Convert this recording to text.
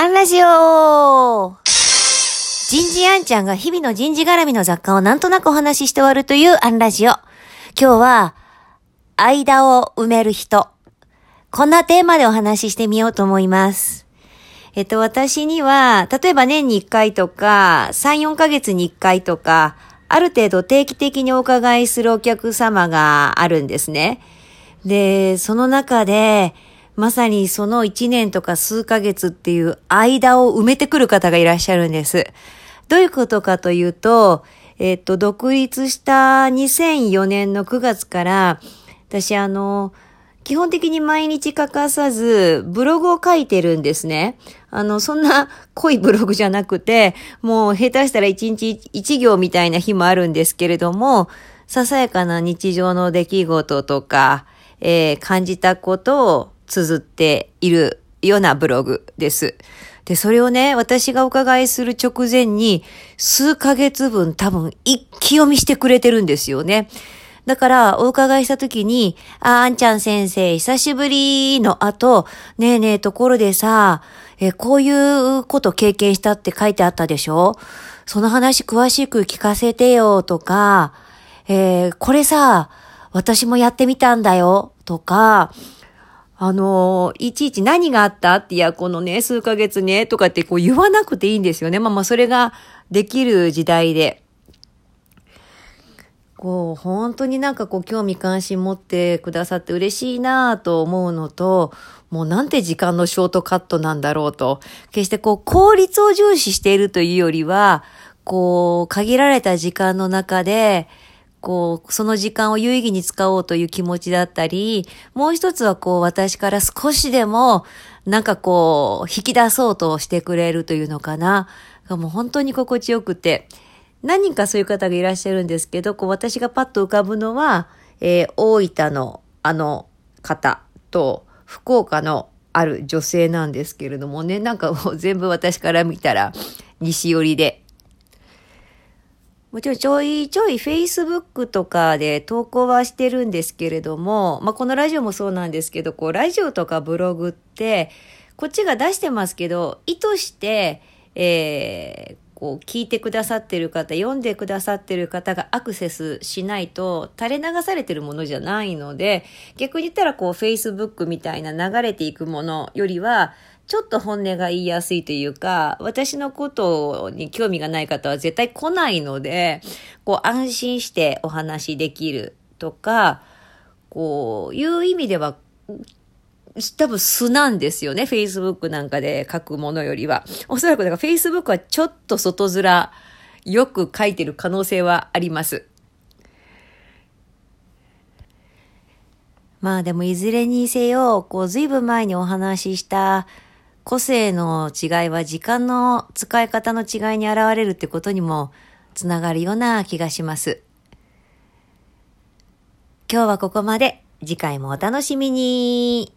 アンラジオ人事アンちゃんが日々の人事絡みの雑貨をなんとなくお話しして終わるというアンラジオ。今日は、間を埋める人。こんなテーマでお話ししてみようと思います。えっと、私には、例えば年に1回とか、3、4ヶ月に1回とか、ある程度定期的にお伺いするお客様があるんですね。で、その中で、まさにその1年とか数ヶ月っていう間を埋めてくる方がいらっしゃるんです。どういうことかというと、えっと、独立した2004年の9月から、私あの、基本的に毎日欠かさず、ブログを書いてるんですね。あの、そんな濃いブログじゃなくて、もう下手したら1日1行みたいな日もあるんですけれども、ささやかな日常の出来事とか、えー感じたことを綴っているようなブログです。で、それをね、私がお伺いする直前に、数ヶ月分多分一気読みしてくれてるんですよね。だから、お伺いした時に、あ、あんちゃん先生、久しぶりの後、ねえねえ、ところでさ、え、こういうこと経験したって書いてあったでしょ？その話詳しく聞かせてよ、とか、えーこれさ、私もやってみたんだよ、とか、あのいちいち何があったって、いや、このね、数ヶ月ね、とかってこう言わなくていいんですよね。まあまあ、それができる時代で。こう、本当になんかこう、興味関心持ってくださって嬉しいなぁと思うのと、もうなんて時間のショートカットなんだろうと。決してこう、効率を重視しているというよりは、こう、限られた時間の中で、こう、その時間を有意義に使おうという気持ちだったり、もう一つはこう、私から少しでも、なんかこう、引き出そうとしてくれるというのかな。もう本当に心地よくて、何人かそういう方がいらっしゃるんですけど、こう、私がパッと浮かぶのは、えー大分のあの方と、福岡のある女性なんですけれどもね、なんかもう全部私から見たら、西寄りで、もちろんちょいちょい Facebook とかで投稿はしてるんですけれども、まあ、このラジオもそうなんですけど、こう、ラジオとかブログって、こっちが出してますけど、意図して、えーこう、聞いてくださってる方、読んでくださってる方がアクセスしないと、垂れ流されてるものじゃないので、逆に言ったらこう、Facebook みたいな流れていくものよりは、ちょっと本音が言いやすいというか、私のことに興味がない方は絶対来ないので、こう安心してお話しできるとか、こういう意味では、多分素なんですよね。Facebook なんかで書くものよりは。おそらくだから Facebook はちょっと外面よく書いてる可能性はあります。まあでもいずれにせよ、こう随分前にお話しした個性の違いは時間の使い方の違いに現れるってことにもつながるような気がします。今日はここまで。次回もお楽しみに。